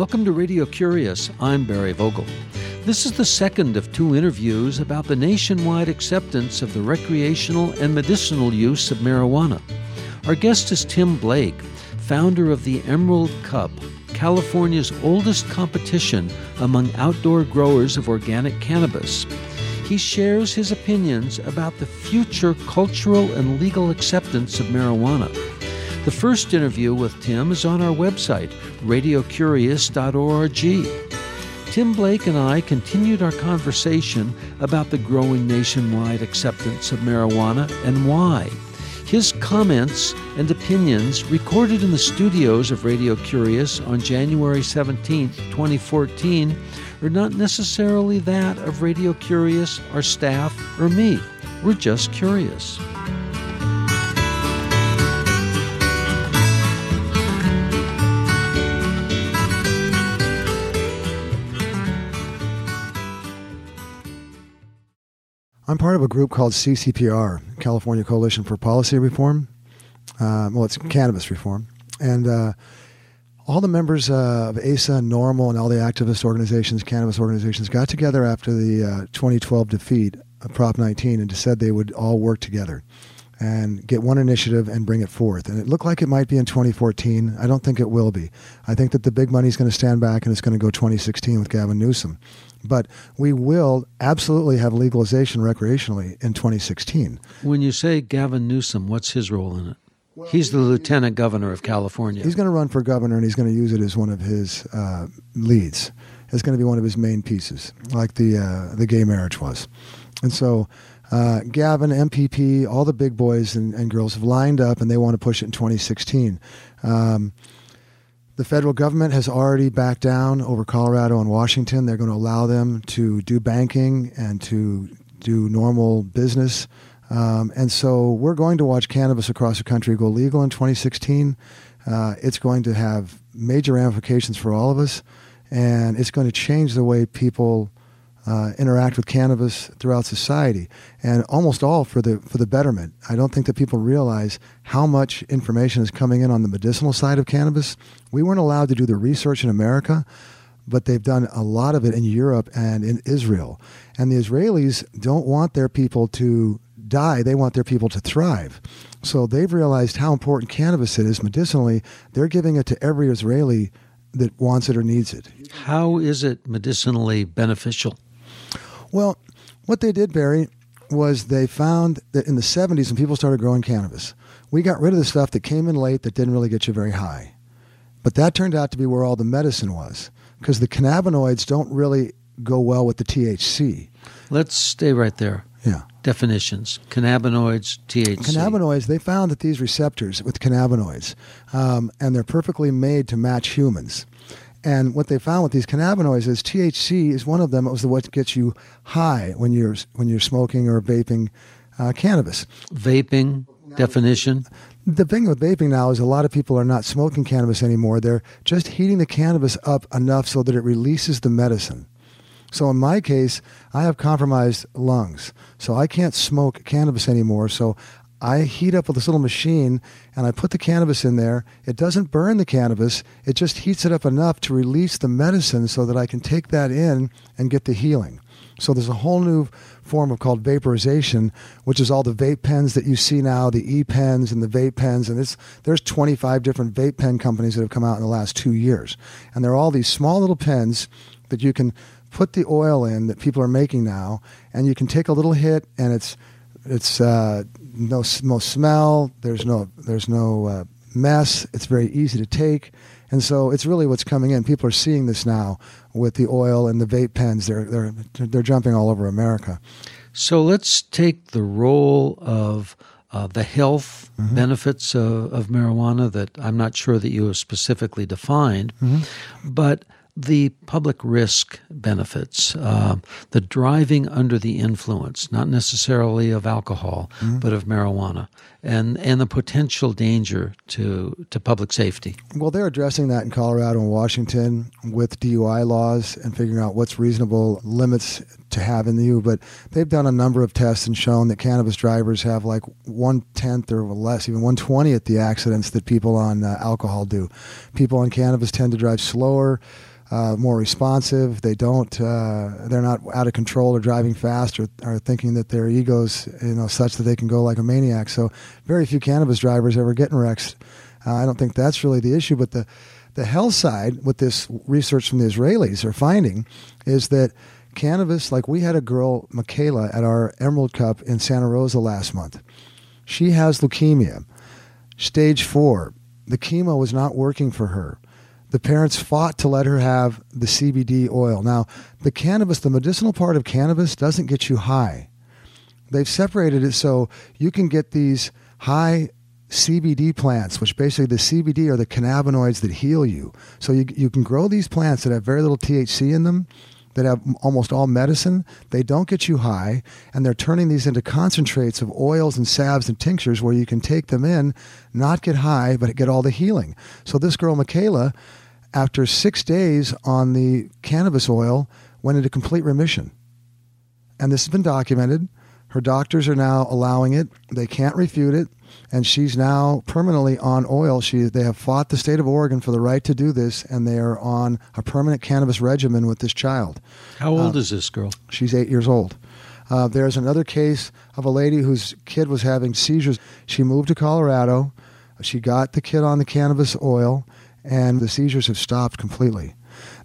Welcome to Radio Curious. I'm Barry Vogel. This is the second of two interviews about the nationwide acceptance of the recreational and medicinal use of marijuana. Our guest is Tim Blake, founder of the Emerald Cup, California's oldest competition among outdoor growers of organic cannabis. He shares his opinions about the future cultural and legal acceptance of marijuana. The first interview with Tim is on our website, radiocurious.org. Tim Blake and I continued our conversation about the growing nationwide acceptance of marijuana and why. His comments and opinions, recorded in the studios of Radio Curious on January 17, 2014, are not necessarily that of Radio Curious, our staff, or me. We're just curious. I'm part of a group called CCPR, California Coalition for Policy Reform. Uh, well, it's cannabis reform. And uh, all the members uh, of ASA and NORML and all the activist organizations, cannabis organizations, got together after the uh, 2012 defeat of Prop 19 and said they would all work together and get one initiative and bring it forth. And it looked like it might be in 2014. I don't think it will be. I think that the big money is going to stand back and it's going to go 2016 with Gavin Newsom. But we will absolutely have legalization recreationally in 2016. When you say Gavin Newsom, what's his role in it? he's the lieutenant governor of California. He's going to run for governor and he's going to use it as one of his uh, leads. It's going to be one of his main pieces, like the uh, the gay marriage was. And so uh, Gavin, MPP, all the big boys and, and, girls have lined up and they want to push it in 2016. Um, the federal government has already backed down over Colorado and Washington. They're going to allow them to do banking and to do normal business. Um, and so we're going to watch cannabis across the country go legal in 2016. Uh, it's going to have major ramifications for all of us, and it's going to change the way people uh, interact with cannabis throughout society, and almost all for the for the betterment. I don't think that people realize how much information is coming in on the medicinal side of cannabis. We weren't allowed to do the research in America, but they've done a lot of it in Europe and in Israel. And the Israelis don't want their people to die; they want their people to thrive. So they've realized how important cannabis is medicinally. They're giving it to every Israeli that wants it or needs it. How is it medicinally beneficial? Well, what they did, Barry, was they found that in the 70s when people started growing cannabis, we got rid of the stuff that came in late that didn't really get you very high. But that turned out to be where all the medicine was because the cannabinoids don't really go well with the THC. Let's stay right there. Yeah. Definitions cannabinoids, THC. Cannabinoids, they found that these receptors with cannabinoids, um, and they're perfectly made to match humans. And what they found with these cannabinoids is THC is one of them. It was the what gets you high when you're when you're smoking or vaping uh, cannabis. Vaping definition. The thing with vaping now is a lot of people are not smoking cannabis anymore. They're just heating the cannabis up enough so that it releases the medicine. So in my case, I have compromised lungs, so I can't smoke cannabis anymore. So I heat up with this little machine and I put the cannabis in there. It doesn't burn the cannabis, it just heats it up enough to release the medicine so that I can take that in and get the healing. So there's a whole new form of called vaporization, which is all the vape pens that you see now, the e pens and the vape pens, and it's, there's 25 different vape pen companies that have come out in the last two years, and they're all these small little pens that you can put the oil in that people are making now, and you can take a little hit, and it's it's uh, no no smell. There's no there's no uh, mess. It's very easy to take, and so it's really what's coming in. People are seeing this now with the oil and the vape pens. They're they're they're jumping all over America. So let's take the role of uh, the health mm-hmm. benefits of, of, marijuana that I'm not sure that you have specifically defined, mm-hmm. but the public risk benefits, uh, the driving under the influence, not necessarily of alcohol, mm-hmm. but of marijuana, and, and the potential danger to, to public safety. Well, they're addressing that in Colorado and Washington with DUI laws and figuring out what's reasonable limits to have in you, but they've done a number of tests and shown that cannabis drivers have like one tenth or less, even one twentieth the accidents that people on uh, alcohol do. People on cannabis tend to drive slower. Uh, more responsive. They don't. Uh, they're not out of control or driving fast or, or thinking that their egos, you know, such that they can go like a maniac. So, very few cannabis drivers ever get in wrecks. Uh, I don't think that's really the issue. But the the health side, what this research from the Israelis are finding, is that cannabis, like we had a girl, Mykayla, at our Emerald Cup in Santa Rosa last month. She has leukemia, stage four. The chemo was not working for her. The parents fought to let her have the CBD oil. Now, the cannabis, the medicinal part of cannabis, doesn't get you high. They've separated it so you can get these high CBD plants, which basically the CBD are the cannabinoids that heal you. So you, you can grow these plants that have very little THC in them, that have almost all medicine. They don't get you high, and they're turning these into concentrates of oils and salves and tinctures where you can take them in, not get high, but get all the healing. So this girl, Mykayla, after six days on the cannabis oil, went into complete remission. And this has been documented. Her doctors are now allowing it. They can't refute it and she's now permanently on oil. She they have fought the state of Oregon for the right to do this, and they are on a permanent cannabis regimen with this child. How old uh, is this girl? She's eight years old. Uh, there's another case of a lady whose kid was having seizures. She moved to Colorado. She got the kid on the cannabis oil, and the seizures have stopped completely.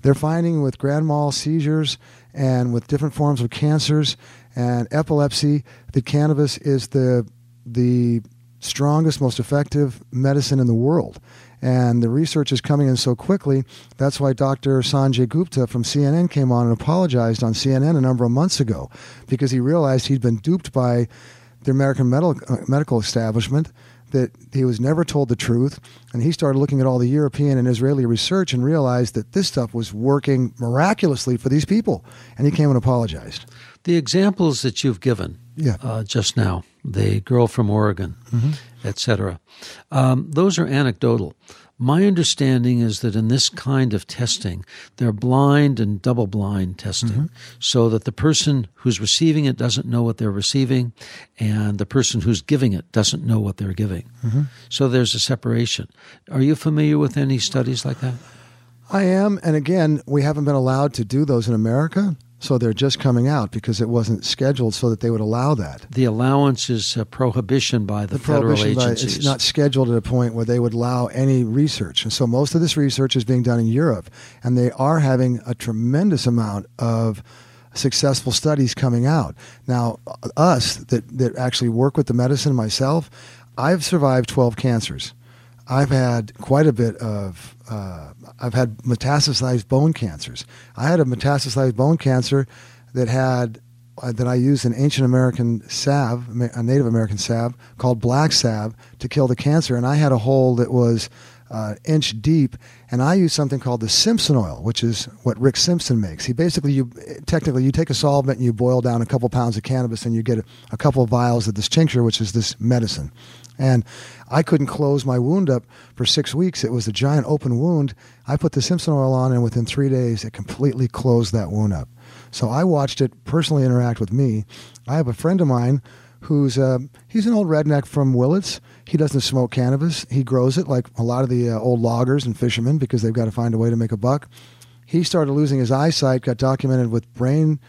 They're finding with grand mal seizures and with different forms of cancers and epilepsy that cannabis is the the strongest, most effective medicine in the world. And the research is coming in so quickly. That's why Dr. Sanjay Gupta from CNN came on and apologized on CNN a number of months ago because he realized he'd been duped by the American medical, uh, medical establishment, that he was never told the truth. And he started looking at all the European and Israeli research and realized that this stuff was working miraculously for these people. And he came and apologized. The examples that you've given yeah. uh, just now, the girl from Oregon, mm-hmm. etc., um, those are anecdotal. My understanding is that in this kind of testing, they're blind and double blind testing, mm-hmm. so that the person who's receiving it doesn't know what they're receiving, and the person who's giving it doesn't know what they're giving. Mm-hmm. So there's a separation. Are you familiar with any studies like that? I am, and again, we haven't been allowed to do those in America. So they're just coming out because it wasn't scheduled so that they would allow that. The allowance is a prohibition by the, the federal agencies. By, it's not scheduled at a point where they would allow any research. And so most of this research is being done in Europe, and they are having a tremendous amount of successful studies coming out. Now, uh, us that, that actually work with the medicine myself, I've survived 12 cancers. I've had quite a bit of, uh, I've had metastasized bone cancers. I had a metastasized bone cancer that had, uh, that I used an ancient American salve, a Native American salve called black salve to kill the cancer. And I had a hole that was uh, inch deep, and I use something called the Simpson oil, which is what Rick Simpson makes. He basically, you technically, you take a solvent and you boil down a couple pounds of cannabis, and you get a, a couple of vials of this tincture, which is this medicine. And I couldn't close my wound up for six weeks. It was a giant open wound. I put the Simpson oil on, and within three days, it completely closed that wound up. So I watched it personally interact with me. I have a friend of mine who's uh, he's an old redneck from Willits. He doesn't smoke cannabis. He grows it like a lot of the uh, old loggers and fishermen because they've got to find a way to make a buck. He started losing his eyesight, got documented with brain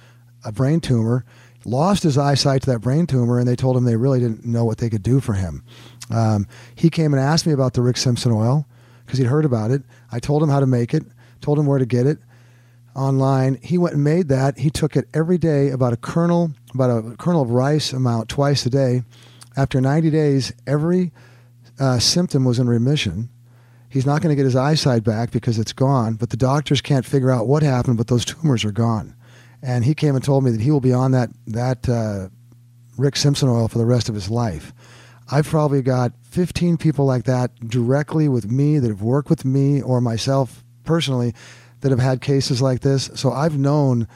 a brain tumor, lost his eyesight to that brain tumor, and they told him they really didn't know what they could do for him. Um, he came and asked me about the Rick Simpson oil because he'd heard about it. I told him how to make it, told him where to get it online. He went and made that. He took it every day, about a kernel, about a kernel of rice amount twice a day. After 90 days, every uh, symptom was in remission. He's not going to get his eyesight back because it's gone, but the doctors can't figure out what happened, but those tumors are gone. And he came and told me that he will be on that, that uh, Rick Simpson oil for the rest of his life. I've probably got 15 people like that directly with me that have worked with me or myself personally that have had cases like this. So I've known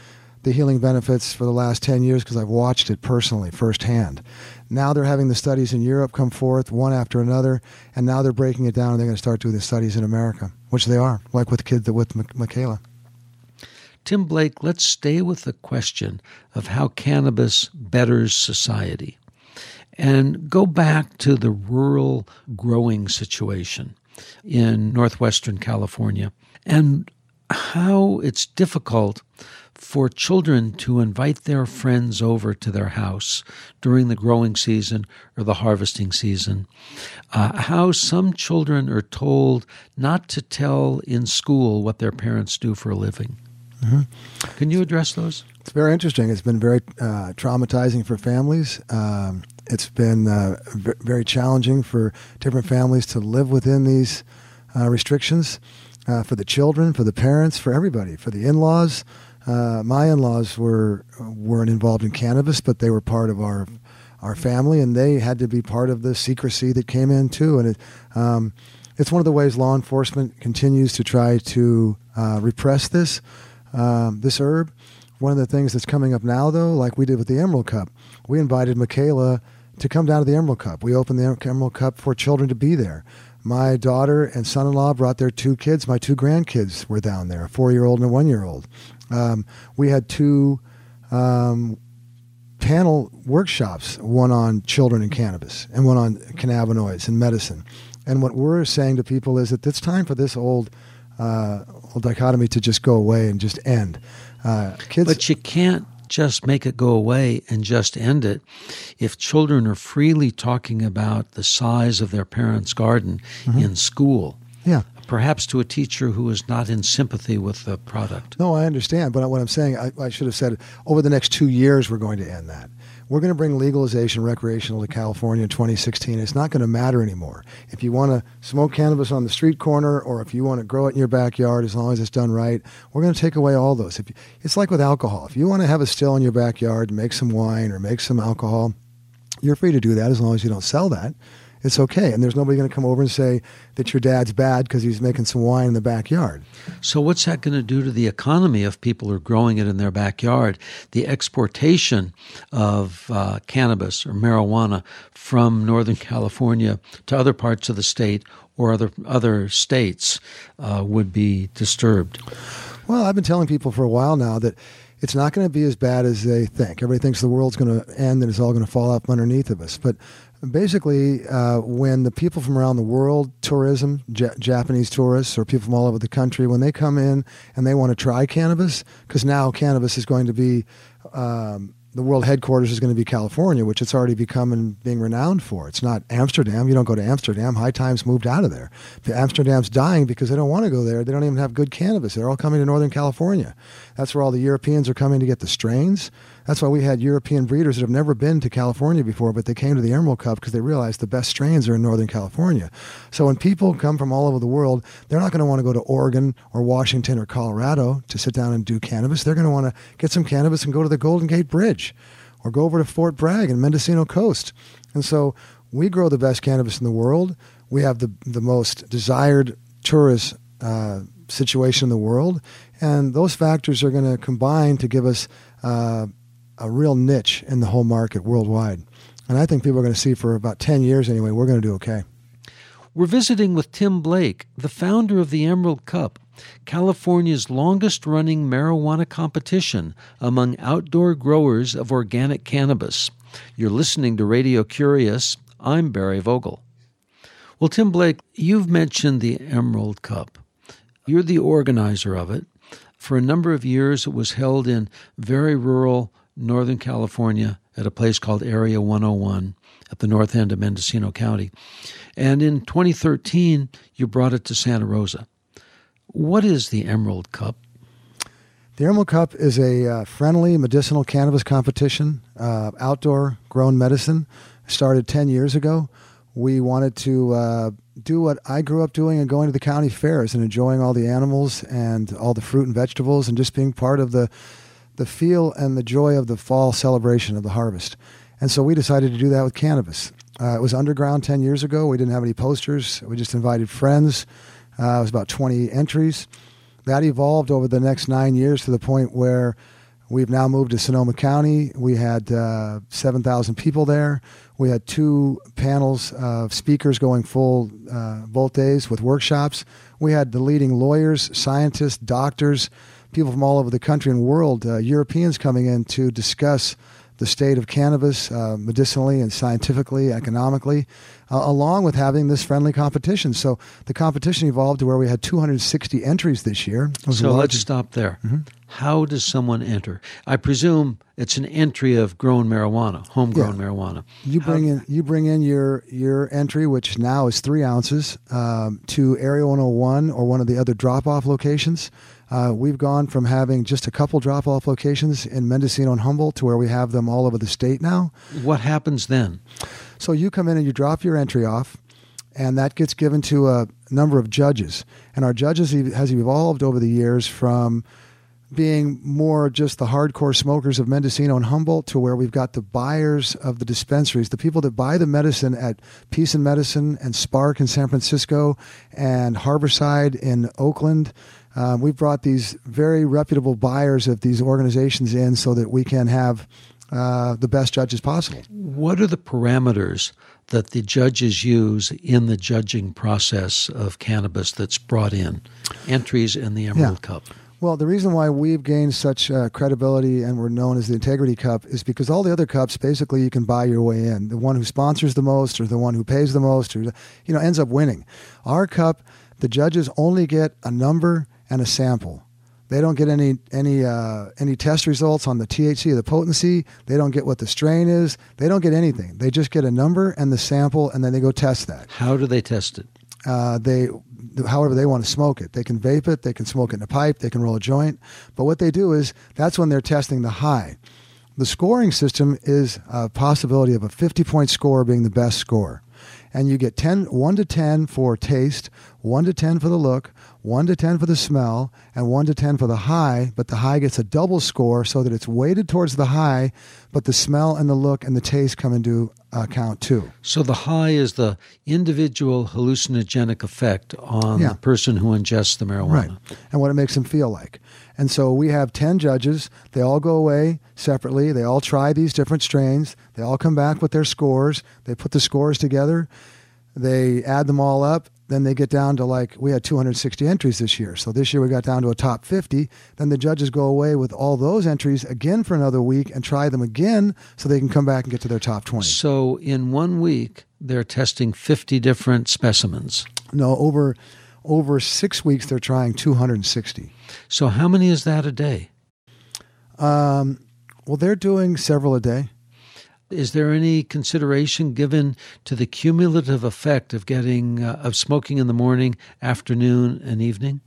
the healing benefits for the last 10 years because I've watched it personally firsthand. Now they're having the studies in Europe come forth one after another, and now they're breaking it down and they're going to start doing the studies in America, which they are, like with kid with Mykayla. Tim Blake, let's stay with the question of how cannabis betters society and go back to the rural growing situation in northwestern California and how it's difficult for children to invite their friends over to their house during the growing season or the harvesting season. Uh, how some children are told not to tell in school what their parents do for a living. Mm-hmm. Can you address those? It's very interesting. It's been very uh, traumatizing for families. Um, it's been uh, v- very challenging for different families to live within these uh, restrictions. Uh, for the children, for the parents, for everybody, for the in-laws, uh, my in-laws were weren't involved in cannabis, but they were part of our our family, and they had to be part of the secrecy that came in too. And it, um, it's one of the ways law enforcement continues to try to uh, repress this um, this herb. One of the things that's coming up now, though, like we did with the Emerald Cup, we invited Mykayla to come down to the Emerald Cup. We opened the Emerald Cup for children to be there. My daughter and son-in-law brought their two kids. My two grandkids were down there, a four-year-old and a one-year-old. Um, we had two um, panel workshops, one on children and cannabis and one on cannabinoids and medicine. And what we're saying to people is that it's time for this old, uh, old dichotomy to just go away and just end. Uh, kids, but you can't just make it go away and just end it. If children are freely talking about the size of their parents' garden mm-hmm. in school, yeah perhaps to a teacher who is not in sympathy with the product. No, I understand. But what I'm saying, I, I should have said over the next two years, we're going to end that. We're going to bring legalization recreational to California in 2016. It's not going to matter anymore. If you want to smoke cannabis on the street corner or if you want to grow it in your backyard, as long as it's done right, we're going to take away all those. You, it's like with alcohol. If you want to have a still in your backyard, make some wine or make some alcohol, you're free to do that as long as you don't sell that it's okay. And there's nobody going to come over and say that your dad's bad because he's making some wine in the backyard. So, what's that going to do to the economy if people are growing it in their backyard? The exportation of uh, cannabis or marijuana from Northern California to other parts of the state or other other states uh, would be disturbed. Well, I've been telling people for a while now that it's not going to be as bad as they think. Everybody thinks the world's going to end and it's all going to fall up underneath of us. But basically, uh, when the people from around the world, tourism, J- Japanese tourists, or people from all over the country, when they come in and they want to try cannabis, because now cannabis is going to be um, the world headquarters is going to be California, which it's already become and being renowned for. It's not Amsterdam. You don't go to Amsterdam. High Times moved out of there. Amsterdam's dying because they don't want to go there. They don't even have good cannabis. They're all coming to Northern California. That's where all the Europeans are coming to get the strains. That's why we had European breeders that have never been to California before, but they came to the Emerald Cup because they realized the best strains are in Northern California. So when people come from all over the world, they're not going to want to go to Oregon or Washington or Colorado to sit down and do cannabis. They're going to want to get some cannabis and go to the Golden Gate Bridge or go over to Fort Bragg and Mendocino Coast. And so we grow the best cannabis in the world. We have the, the most desired tourist uh, situation in the world. And those factors are going to combine to give us uh, a real niche in the whole market worldwide. And I think people are going to see for about 10 years anyway, we're going to do okay. We're visiting with Tim Blake, the founder of the Emerald Cup, California's longest running marijuana competition among outdoor growers of organic cannabis. You're listening to Radio Curious. I'm Barry Vogel. Well, Tim Blake, you've mentioned the Emerald Cup. You're the organizer of it. For a number of years, it was held in very rural Northern California at a place called Area 101 at the north end of Mendocino County. And in 2013, you brought it to Santa Rosa. What is the Emerald Cup? The Emerald Cup is a uh, friendly medicinal cannabis competition, uh, outdoor grown medicine. Started 10 years ago. We wanted to uh, do what I grew up doing and going to the county fairs and enjoying all the animals and all the fruit and vegetables and just being part of the the feel and the joy of the fall celebration of the harvest. And so we decided to do that with cannabis. Uh, it was underground 10 years ago. We didn't have any posters. We just invited friends. Uh, it was about 20 entries. That evolved over the next nine years to the point where we've now moved to Sonoma County. We had uh, 7,000 people there. We had two panels of speakers going full uh, days with workshops. We had the leading lawyers, scientists, doctors, people from all over the country and world, uh, Europeans coming in to discuss the state of cannabis uh, medicinally and scientifically, economically, uh, along with having this friendly competition. So the competition evolved to where we had 260 entries this year. So let's stop there. Mm-hmm. How does someone enter? I presume it's an entry of grown marijuana, homegrown yeah. marijuana. You bring How, in you bring in your your entry, which now is three ounces, um, to Area 101 or one of the other drop off locations. Uh, we've gone from having just a couple drop off locations in Mendocino and Humboldt to where we have them all over the state now. What happens then? So you come in and you drop your entry off, and that gets given to a number of judges. And our judges has evolved over the years from being more just the hardcore smokers of Mendocino and Humboldt to where we've got the buyers of the dispensaries, the people that buy the medicine at Peace in Medicine and SPARC in San Francisco and Harborside in Oakland. Um, we've brought these very reputable buyers of these organizations in so that we can have uh, the best judges possible. What are the parameters that the judges use in the judging process of cannabis that's brought in? Entries in the Emerald yeah. Cup. Well, the reason why we've gained such uh, credibility and we're known as the Integrity Cup is because all the other cups, basically, you can buy your way in. The one who sponsors the most, or the one who pays the most, or you know, ends up winning. Our cup, the judges only get a number and a sample. They don't get any any uh, any test results on the THC the potency. They don't get what the strain is. They don't get anything. They just get a number and the sample, and then they go test that. How do they test it? Uh, they however they want to smoke it. They can vape it, they can smoke it in a pipe, they can roll a joint. But what they do is that's when they're testing the high. The scoring system is a possibility of a 50 point score being the best score. And you get 10, 1 to 10 for taste, 1 to 10 for the look, 1 to 10 for the smell, and 1 to 10 for the high, but the high gets a double score so that it's weighted towards the high, but the smell and the look and the taste come into uh, account too. So the high is the individual hallucinogenic effect on yeah. the person who ingests the marijuana. Right. And what it makes them feel like. And so we have 10 judges. They all go away separately. They all try these different strains. They all come back with their scores. They put the scores together. They add them all up then they get down to like we had 260 entries this year. So this year we got down to a top 50 then the judges go away with all those entries again for another week and try them again so they can come back and get to their top 20 so in one week they're testing 50 different specimens. No over over six weeks they're trying 260 so how many is that a day? Um, well they're doing several a day is there any consideration given to the cumulative effect of getting uh, of smoking in the morning, afternoon, and evening?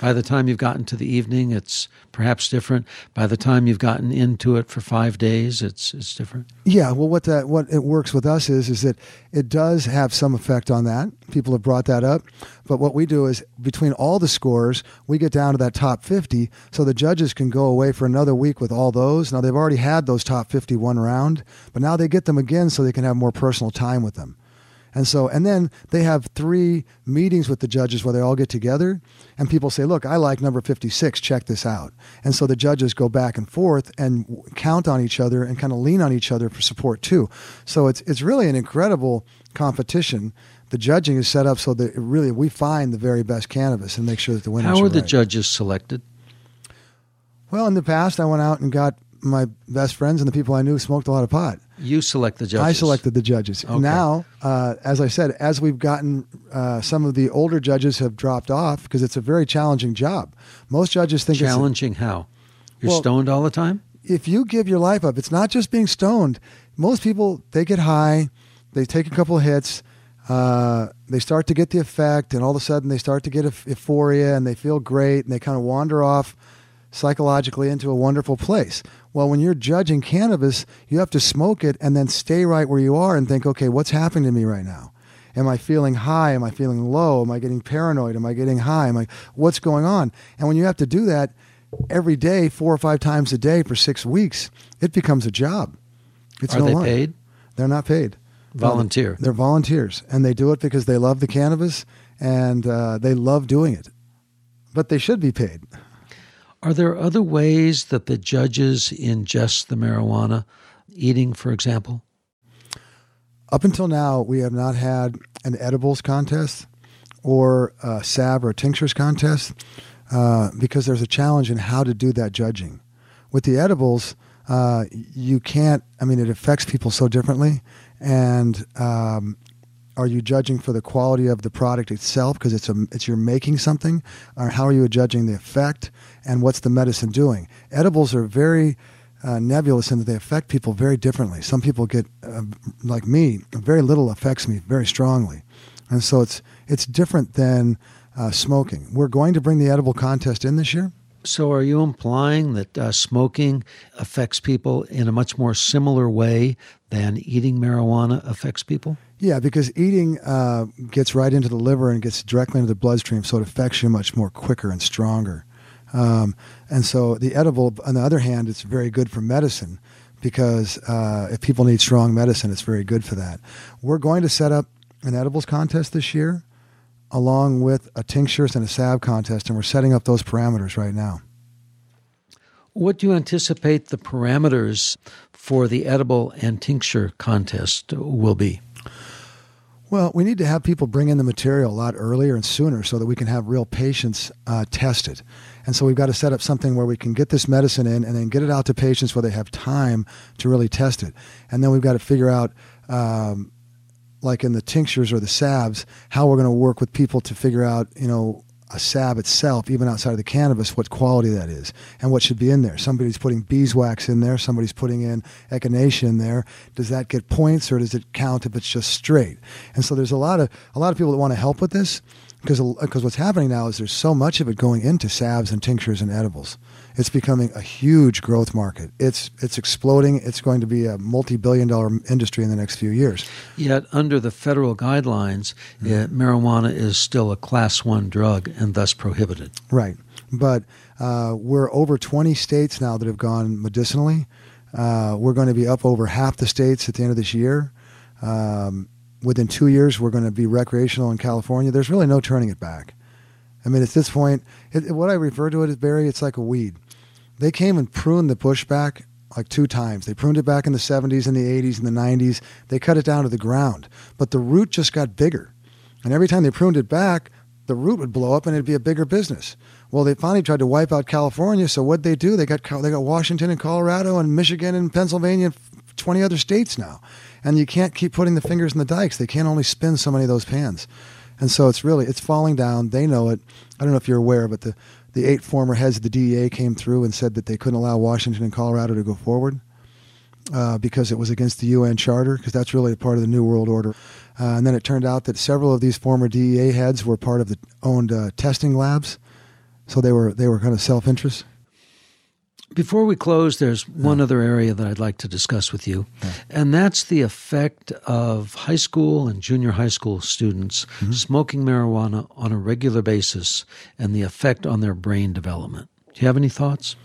By the time you've gotten to the evening, it's perhaps different. By the time you've gotten into it for five days, it's it's different. Yeah, well, what that what it works with us is is that it does have some effect on that. People have brought that up, but what we do is between all the scores, we get down to that top fifty, so the judges can go away for another week with all those. Now they've already had those top fifty one round, but now they get them again, so they can have more personal time with them. And so, and then they have three meetings with the judges where they all get together and people say, look, I like number 56, check this out. And so the judges go back and forth and count on each other and kind of lean on each other for support too. So it's, it's really an incredible competition. The judging is set up so that really we find the very best cannabis and make sure that the winners How are, are the right. judges selected? Well, in the past, I went out and got my best friends and the people I knew smoked a lot of pot. You select the judges. I selected the judges. Okay. Now, uh, as I said, as we've gotten uh, some of the older judges have dropped off because it's a very challenging job. Most judges think challenging. It's how? You're well, stoned all the time. If you give your life up, it's not just being stoned. Most people they get high, they take a couple of hits. Uh, they start to get the effect, and all of a sudden they start to get euphoria, and they feel great, and they kind of wander off psychologically into a wonderful place. Well, when you're judging cannabis, you have to smoke it and then stay right where you are and think, okay, what's happening to me right now? Am I feeling high? Am I feeling low? Am I getting paranoid? Am I getting high? Am I what's going on? And when you have to do that every day, four or five times a day for six weeks, it becomes a job. It's Are no they line. paid? They're not paid. Volunteer. They're volunteers, and they do it because they love the cannabis and uh, they love doing it. But they should be paid. Are there other ways that the judges ingest the marijuana, eating, for example? Up until now, we have not had an edibles contest or a SAB or a tinctures contest. uh, because there's a challenge in how to do that judging. With the edibles, uh, you can't. I mean, it affects people so differently, and um, are you judging for the quality of the product itself because it's a it's you're making something, or how are you judging the effect and what's the medicine doing? Edibles are very uh, nebulous in that they affect people very differently. Some people get, uh, like me, very little affects me very strongly, and so it's it's different than uh, smoking. We're going to bring the edible contest in this year. So, are you implying that uh, smoking affects people in a much more similar way than eating marijuana affects people? Yeah, because eating uh, gets right into the liver and gets directly into the bloodstream, so it affects you much more quicker and stronger. Um, and so, the edible, on the other hand, it's very good for medicine because uh, if people need strong medicine, it's very good for that. We're going to set up an edibles contest this year along with a tinctures and a salve contest, and we're setting up those parameters right now. What do you anticipate the parameters for the edible and tincture contest will be? Well, we need to have people bring in the material a lot earlier and sooner so that we can have real patients uh, tested. And so we've got to set up something where we can get this medicine in and then get it out to patients where they have time to really test it. And then we've got to figure out um, like in the tinctures or the salves, how we're going to work with people to figure out, you know, a salve itself, even outside of the cannabis, what quality that is and what should be in there. Somebody's putting beeswax in there, somebody's putting in echinacea in there. Does that get points or does it count if it's just straight? And so there's a lot of a lot of people that want to help with this because because what's happening now is there's so much of it going into salves and tinctures and edibles. It's becoming a huge growth market. It's it's exploding. It's going to be a multi-billion dollar industry in the next few years. Yet under the federal guidelines, mm-hmm. uh, marijuana is still a class 1 drug and thus prohibited. Right. But uh, we're over 20 states now that have gone medicinally. Uh, we're going to be up over half the states at the end of this year. Um, within two years, we're going to be recreational in California. There's really no turning it back. I mean, at this point, it, what I refer to it as Barry, it's like a weed. They came and pruned the bush back like two times. They pruned it back in the 70s and the 80s and the 90s. They cut it down to the ground, but the root just got bigger. And every time they pruned it back, the root would blow up and it'd be a bigger business. Well, they finally tried to wipe out California. So what they do? They got they got Washington and Colorado and Michigan and Pennsylvania and 20 other states now. And you can't keep putting the fingers in the dikes. They can't only spin so many of those pans. And so it's really it's falling down. They know it. I don't know if you're aware, but the the eight former heads of the DEA came through and said that they couldn't allow Washington and Colorado to go forward uh, because it was against the UN Charter, because that's really a part of the New World Order. Uh, and then it turned out that several of these former DEA heads were part of the owned uh, testing labs, so they were they were kind of self interest. Before we close, there's one other area that I'd like to discuss with you, yeah. and that's the effect of high school and junior high school students mm-hmm. smoking marijuana on a regular basis and the effect on their brain development. Do you have any thoughts?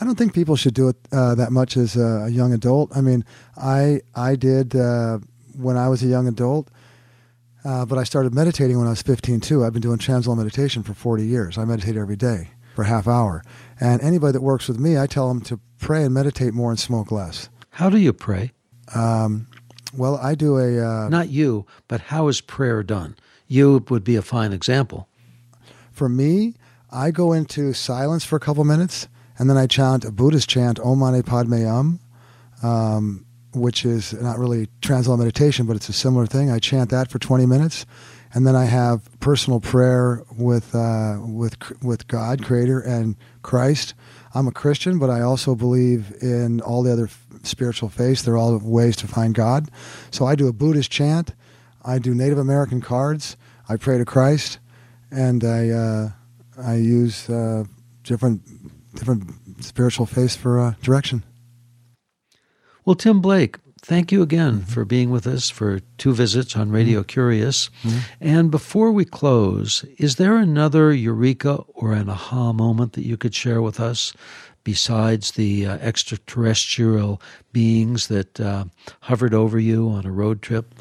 I don't think people should do it uh, that much as a young adult. I mean, I I did uh, when I was a young adult, uh, but I started meditating when I was 15 too. I've been doing transcendental meditation for 40 years. I meditate every day for a half hour. And anybody that works with me, I tell them to pray and meditate more and smoke less. How do you pray? Um, well, I do a. Uh, Not you, but how is prayer done? You would be a fine example. For me, I go into silence for a couple minutes, and then I chant a Buddhist chant, Om Mani Padme Hum, um, which is not really transcendental meditation, but it's a similar thing. I chant that for 20 minutes, and then I have personal prayer with uh, with with God, Creator, and Christ. I'm a Christian, but I also believe in all the other spiritual faiths. They're all ways to find God. So I do a Buddhist chant. I do Native American cards. I pray to Christ, and I uh, I use uh, different different spiritual faiths for uh, direction. Well, Tim Blake, thank you again mm-hmm. for being with us for two visits on Radio mm-hmm. Curious. Mm-hmm. And before we close, is there another eureka or an aha moment that you could share with us besides the uh, extraterrestrial beings that uh, hovered over you on a road trip?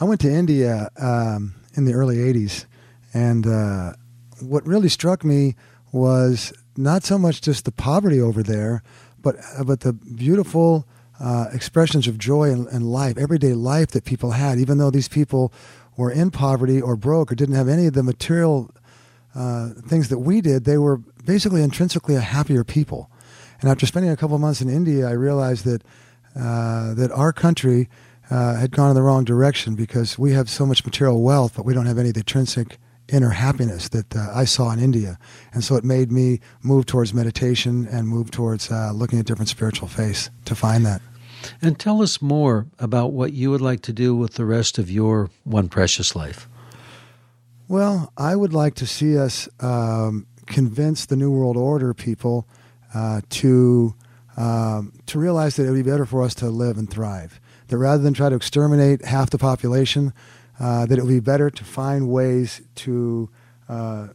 I went to India um, in the early 80s, and uh, what really struck me was not so much just the poverty over there, but, uh, but the beautiful uh, expressions of joy and, and life, everyday life that people had, even though these people were in poverty or broke or didn't have any of the material uh, things that we did, they were basically intrinsically a happier people. And after spending a couple months in India, I realized that uh, that our country uh, had gone in the wrong direction because we have so much material wealth, but we don't have any of the intrinsic inner happiness that uh, I saw in India. And so it made me move towards meditation and move towards uh, looking at different spiritual faiths to find that. And tell us more about what you would like to do with the rest of your one precious life. Well, I would like to see us um, convince the New World Order people uh, to um, to realize that it would be better for us to live and thrive. That rather than try to exterminate half the population, uh, that it would be better to find ways to uh,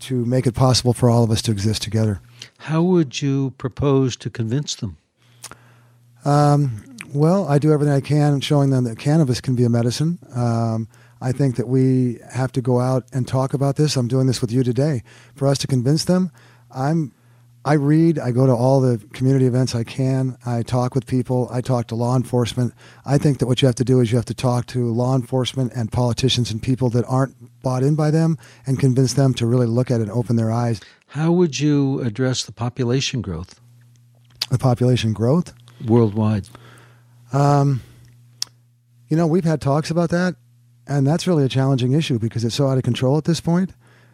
to make it possible for all of us to exist together. How would you propose to convince them? Um, well, I do everything I can, showing them that cannabis can be a medicine. Um, I think that we have to go out and talk about this. I'm doing this with you today. For us to convince them, I'm I read, I go to all the community events I can. I talk with people, I talk to law enforcement. I think that what you have to do is you have to talk to law enforcement and politicians and people that aren't bought in by them and convince them to really look at it and open their eyes. How would you address the population growth? The population growth? Worldwide. Um, you know, we've had talks about that, and that's really a challenging issue because it's so out of control at this point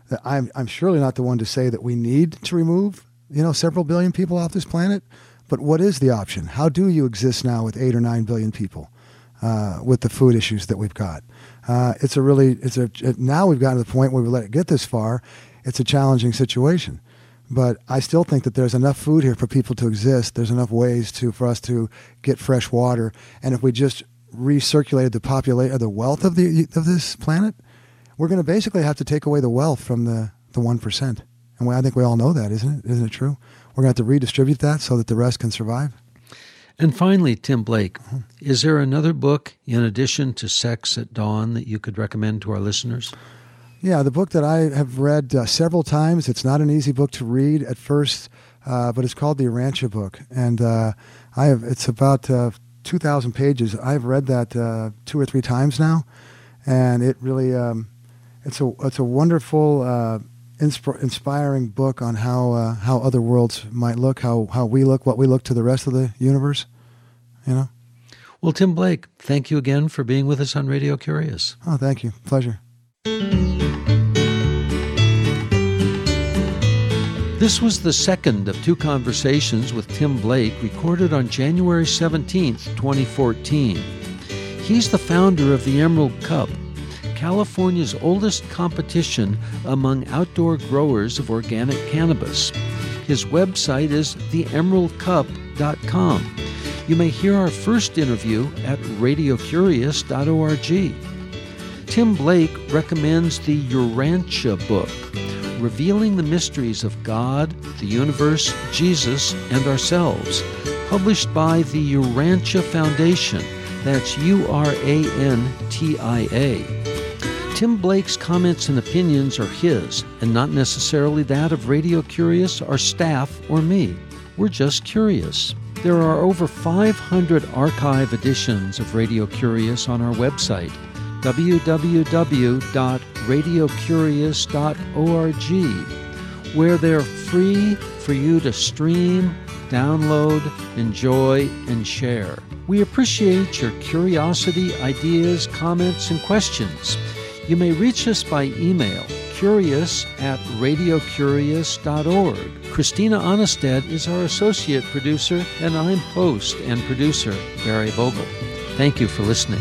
that I'm, I'm surely not the one to say that we need to remove you know, several billion people off this planet. But what is the option? How do you exist now with eight or nine billion people uh, with the food issues that we've got? Uh, it's a really, it's a, now we've gotten to the point where we let it get this far. It's a challenging situation. But I still think that there's enough food here for people to exist. There's enough ways to for us to get fresh water. And if we just recirculated the population, the wealth of the of this planet, we're going to basically have to take away the wealth from the the one percent. And we, I think we all know that, isn't it? Isn't it true? We're going to have to redistribute that so that the rest can survive. And finally, Tim Blake, is there another book in addition to Sex at Dawn that you could recommend to our listeners? Yeah, the book that I have read uh, several times. It's not an easy book to read at first, uh, but it's called the Urantia book, and uh, I have. It's about uh, two thousand pages. I've read that uh, two or three times now, and it really um, it's a it's a wonderful uh, insp- inspiring book on how uh, how other worlds might look, how how we look, what we look to the rest of the universe. You know. Well, Tim Blake, thank you again for being with us on Radio Curious. Oh, thank you. Pleasure. This was the second of two conversations with Tim Blake recorded on January 17th, 2014. He's the founder of the Emerald Cup, California's oldest competition among outdoor growers of organic cannabis. His website is theemeraldcup.com. You may hear our first interview at radiocurious.org. Tim Blake recommends the Urantia book, Revealing the Mysteries of God, the Universe, Jesus, and Ourselves, published by the Urantia Foundation. That's U R A N T I A. Tim Blake's comments and opinions are his, and not necessarily that of Radio Curious, our staff, or me. We're just curious. There are over 500 archive editions of Radio Curious on our website, www.radiocurious.org, where they're free for you to stream, download, enjoy, and share. We appreciate your curiosity, ideas, comments, and questions. You may reach us by email, curious at radiocurious.org. Christina Aanestad is our associate producer, and I'm host and producer, Barry Vogel. Thank you for listening.